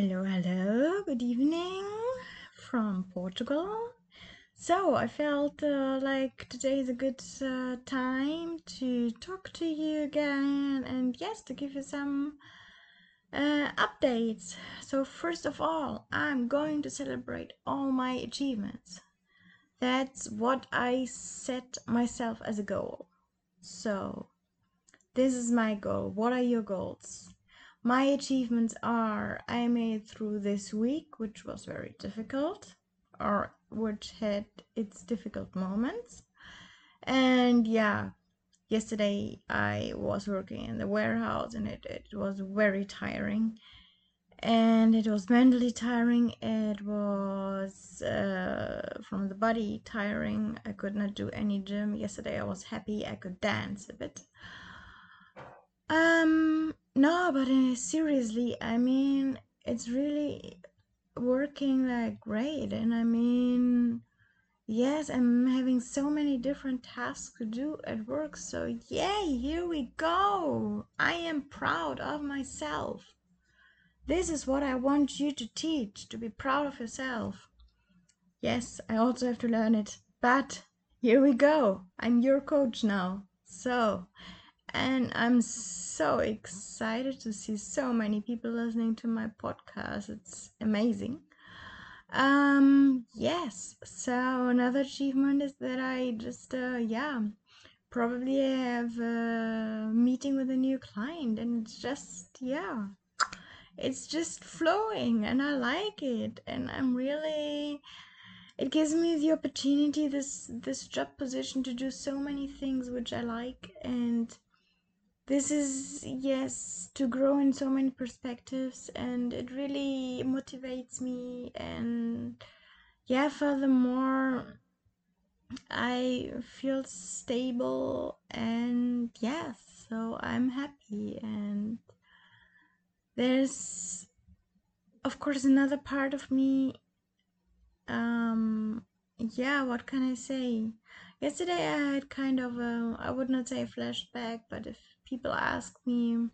Hello, hello, good evening from Portugal. So, I felt uh, like today is a good uh, time to talk to you again and yes, to give you some uh, updates. So, first of all, I'm going to celebrate all my achievements. That's what I set myself as a goal. So, this is my goal. What are your goals? My achievements are I made through this week, which was very difficult, or which had its difficult moments. And yeah, yesterday I was working in the warehouse and it, it was very tiring. And it was mentally tiring, it was uh, from the body tiring. I could not do any gym. Yesterday I was happy I could dance a bit. Um, no, but uh, seriously, I mean, it's really working like great. And I mean, yes, I'm having so many different tasks to do at work. So, yay, here we go. I am proud of myself. This is what I want you to teach to be proud of yourself. Yes, I also have to learn it. But here we go. I'm your coach now. So, and I'm so excited to see so many people listening to my podcast. It's amazing. Um, yes, so another achievement is that I just, uh, yeah, probably have a meeting with a new client, and it's just, yeah, it's just flowing, and I like it, and I'm really it gives me the opportunity this this job position to do so many things which i like and this is yes to grow in so many perspectives and it really motivates me and yeah furthermore i feel stable and yes so i'm happy and there's of course another part of me um yeah what can i say? Yesterday i had kind of a i would not say a flashback but if people ask me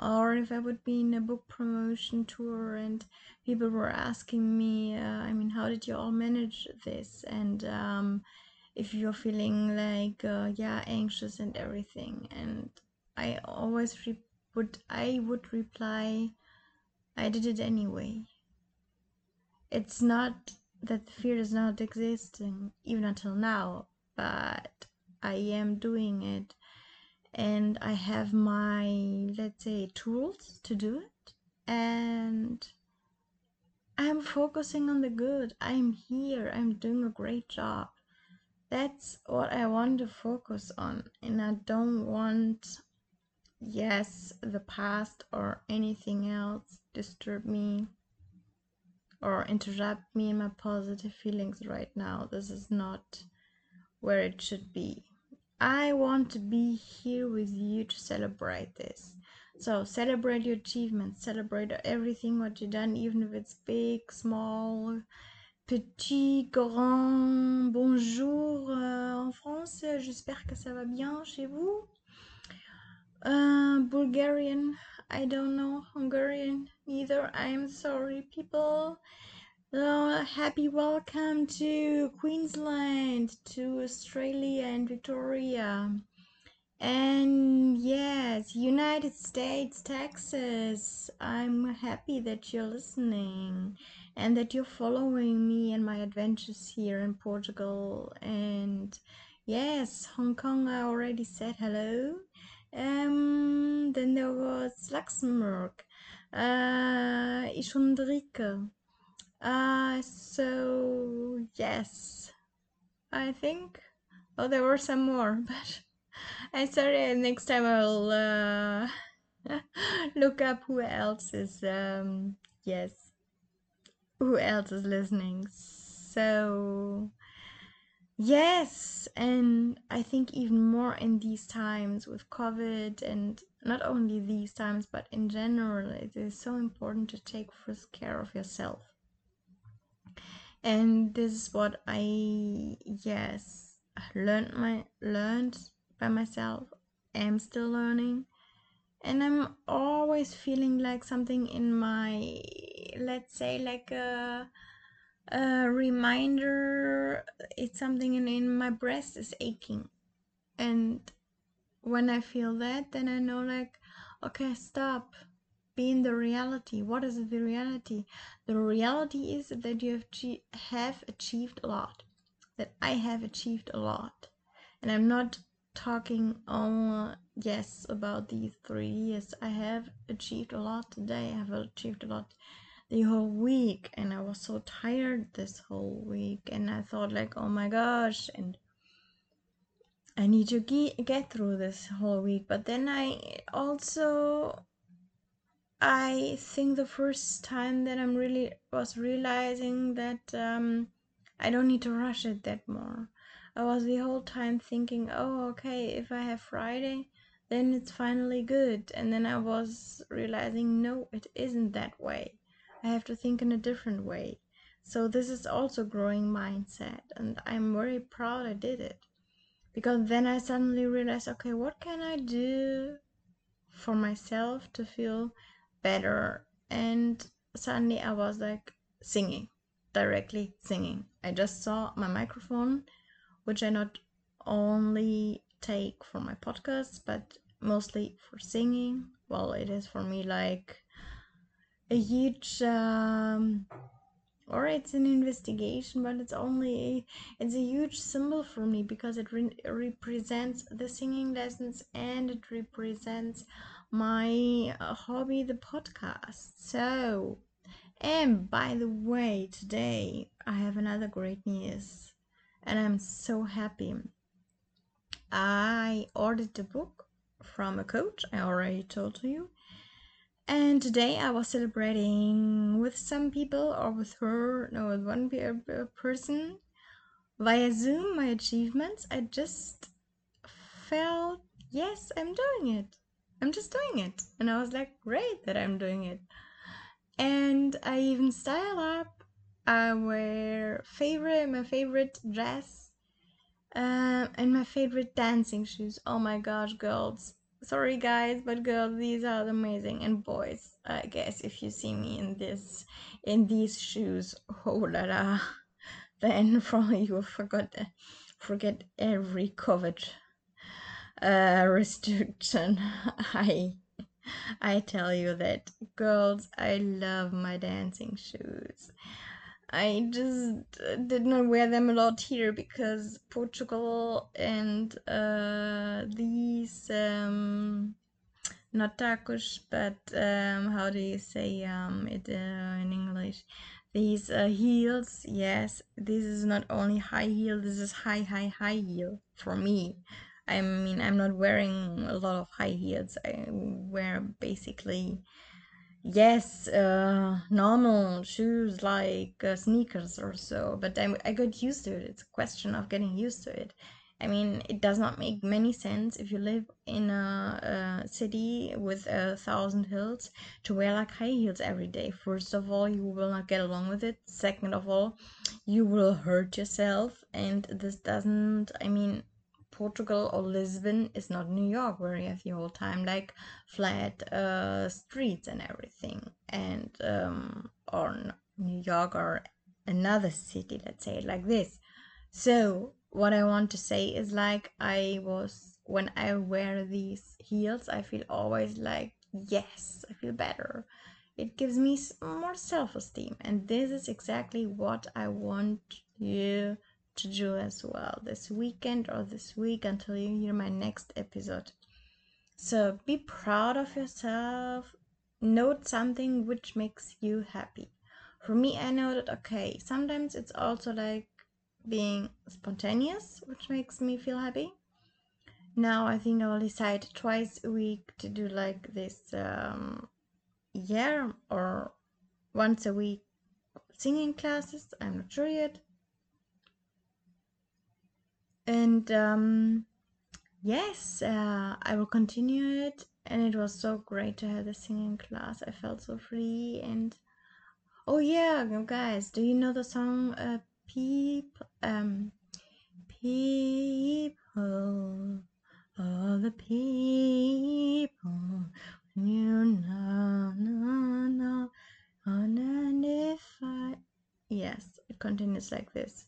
or if I would be in a book promotion tour and people were asking me, uh, I mean, how did you all manage this? And um, if you're feeling like, uh, yeah, anxious and everything. And I always re- would, I would reply, I did it anyway. It's not that fear is not existing, even until now, but I am doing it and I have my, let's say, tools to do it. And I'm focusing on the good. I'm here. I'm doing a great job. That's what I want to focus on. And I don't want, yes, the past or anything else disturb me or interrupt me in my positive feelings right now. This is not where it should be. I want to be here with you to celebrate this. So celebrate your achievements, celebrate everything what you've done, even if it's big, small, petit, grand. Bonjour euh, en France, j'espère que ça va bien chez vous. Uh, Bulgarian, I don't know. Hungarian, neither. I'm sorry, people. Uh, happy welcome to Queensland, to Australia and Victoria. And yes, United States, Texas. I'm happy that you're listening and that you're following me and my adventures here in Portugal. And yes, Hong Kong, I already said hello. Um, then there was Luxembourg, uh, Ishundrike. Uh, so yes, I think. Oh, there were some more, but I'm sorry. Next time I'll uh, look up who else is. Um, yes, who else is listening. So yes, and I think even more in these times with COVID, and not only these times, but in general, it is so important to take first care of yourself and this is what I yes learned my learned by myself. Am still learning. And I'm always feeling like something in my let's say like a a reminder. It's something in, in my breast is aching. And when i feel that then i know like okay stop be in the reality. What is the reality? The reality is that you have, have achieved a lot that i have achieved a lot. And i'm not talking on yes about these three years. I have achieved a lot today. I have achieved a lot the whole week. And i was so tired this whole week. And i thought like oh my gosh and i need to get through this whole week. But then i also i think the first time that i'm really was realizing that um i don't need to rush it that more i was the whole time thinking oh okay if i have friday then it's finally good and then i was realizing no it isn't that way I have to think in a different way. So this is also growing mindset and I'm very proud I did it. Because then I suddenly realized, okay, what can I do for myself to feel better? And suddenly I was like singing, directly singing. I just saw my microphone, which I not only take for my podcast, but mostly for singing. Well, it is for me like a huge um, or it's an investigation but it's only it's a huge symbol for me because it re- represents the singing lessons and it represents my uh, hobby the podcast so and by the way today i have another great news and i'm so happy i ordered the book from a coach i already told you and today I was celebrating with some people or with her, no, with one person via Zoom my achievements. I just felt, yes, I'm doing it. I'm just doing it. And I was like, great that I'm doing it. And I even style up. I wear favorite, my favorite dress, um, and my favorite dancing shoes. Oh my gosh, girls sorry guys but girls these are amazing and boys i guess if you see me in this in these shoes oh la la then probably you forgot forget every covid uh restriction i i tell you that girls i love my dancing shoes I just did not wear them a lot here because Portugal and uh, these um, not tacos, but um, how do you say um, it uh, in English? These uh, heels, yes, this is not only high heel, this is high, high, high heel for me. I mean, I'm not wearing a lot of high heels. I wear basically yes uh, normal shoes like uh, sneakers or so but I, I got used to it. It's a question of getting used to it. I mean it does not make many sense if you live in a, a city with a thousand hills to wear like high heels every day. First of all you will not get along with it. Second of all you will hurt yourself and this doesn't i mean Portugal or Lisbon is not New York, where you have the whole time like flat uh, streets and everything, and um, or New York or another city, let's say like this. So what I want to say is like I was when I wear these heels, I feel always like yes, I feel better. It gives me more self-esteem, and this is exactly what I want you to do as well this weekend or this week until you hear my next episode. So be proud of yourself. Note something which makes you happy. For me, I know that okay, sometimes it's also like being spontaneous, which makes me feel happy. Now I think I will decide twice a week to do like this um yeah or once a week singing classes. I'm not sure yet and um, yes uh, i will continue it and it was so great to have the singing class i felt so free and oh yeah guys do you know the song uh, peep um people all the people you know no no oh, Yes, it continues like this.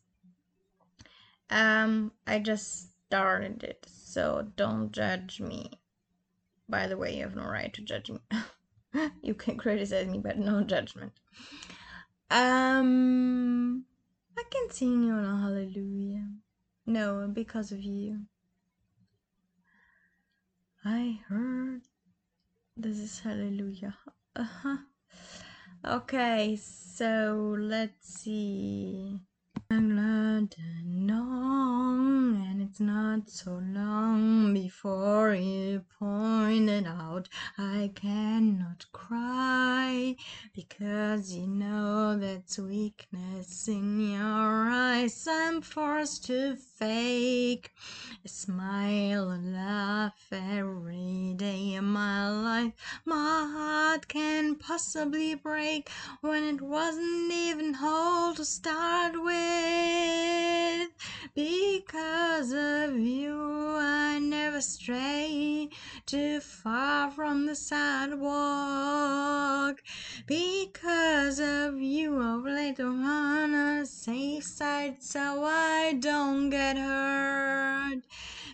Um, I just started it, so don't judge me. By the way, you have no right to judge me. you can criticize me, but no judgment. Um, I can sing you a hallelujah. No, because of you. I heard. This is hallelujah. Uh huh. Okay, so let's see. I'm and it's not so long before you pointed out I cannot cry because you know that's weakness in your eyes. I'm forced to fake a smile and laugh every day of my life. My heart can possibly break when it wasn't even whole to start with. Because of you, I never stray too far from the sidewalk. Because of you, I've laid on a safe side so I don't get hurt.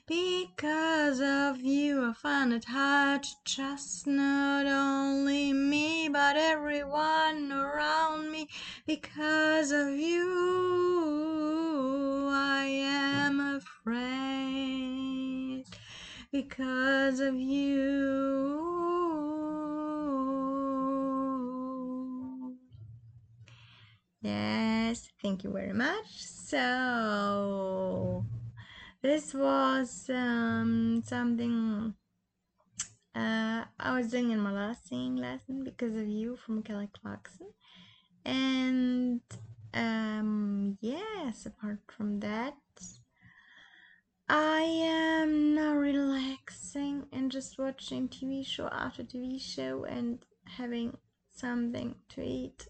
Because of you, I find it hard to trust not only me but everyone around me. Because of you, afraid. Because of you. Yes, thank you very much. So, this was um, something uh, I was doing in my last singing lesson because of you from Kelly Clarkson. And um, yes, apart from that, I am now relaxing and just watching TV show after TV show and having something to eat.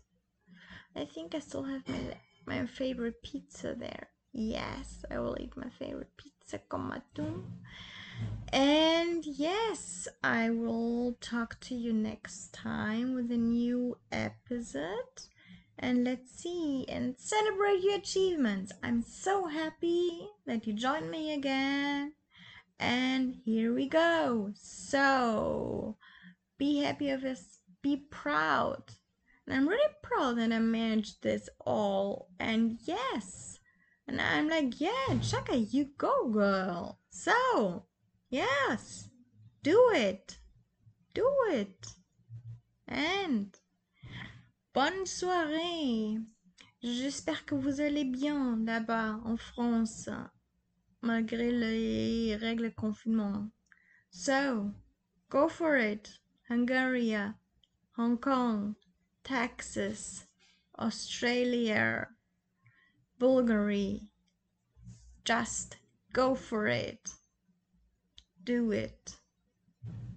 I think I still have my my favorite pizza there. Yes, I will eat my favorite pizza con matum. And yes, I will talk to you next time with a new episode. And let's see and celebrate your achievements. I'm so happy that you joined me again. And here we go. So be happy of us, be proud. And I'm really proud that I managed this all. And yes, and I'm like, yeah, Chaka, you go, girl. So, yes, do it. Do it. And bonne soirée. J'espère que vous allez bien là-bas en France, malgré les règles confinement. So, go for it. Hungary, Hong Kong, Texas, Australia, Bulgaria. Just go for it. Do it.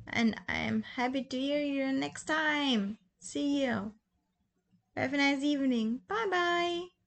And I am happy to hear you next time. See you. Have a nice evening. Bye bye.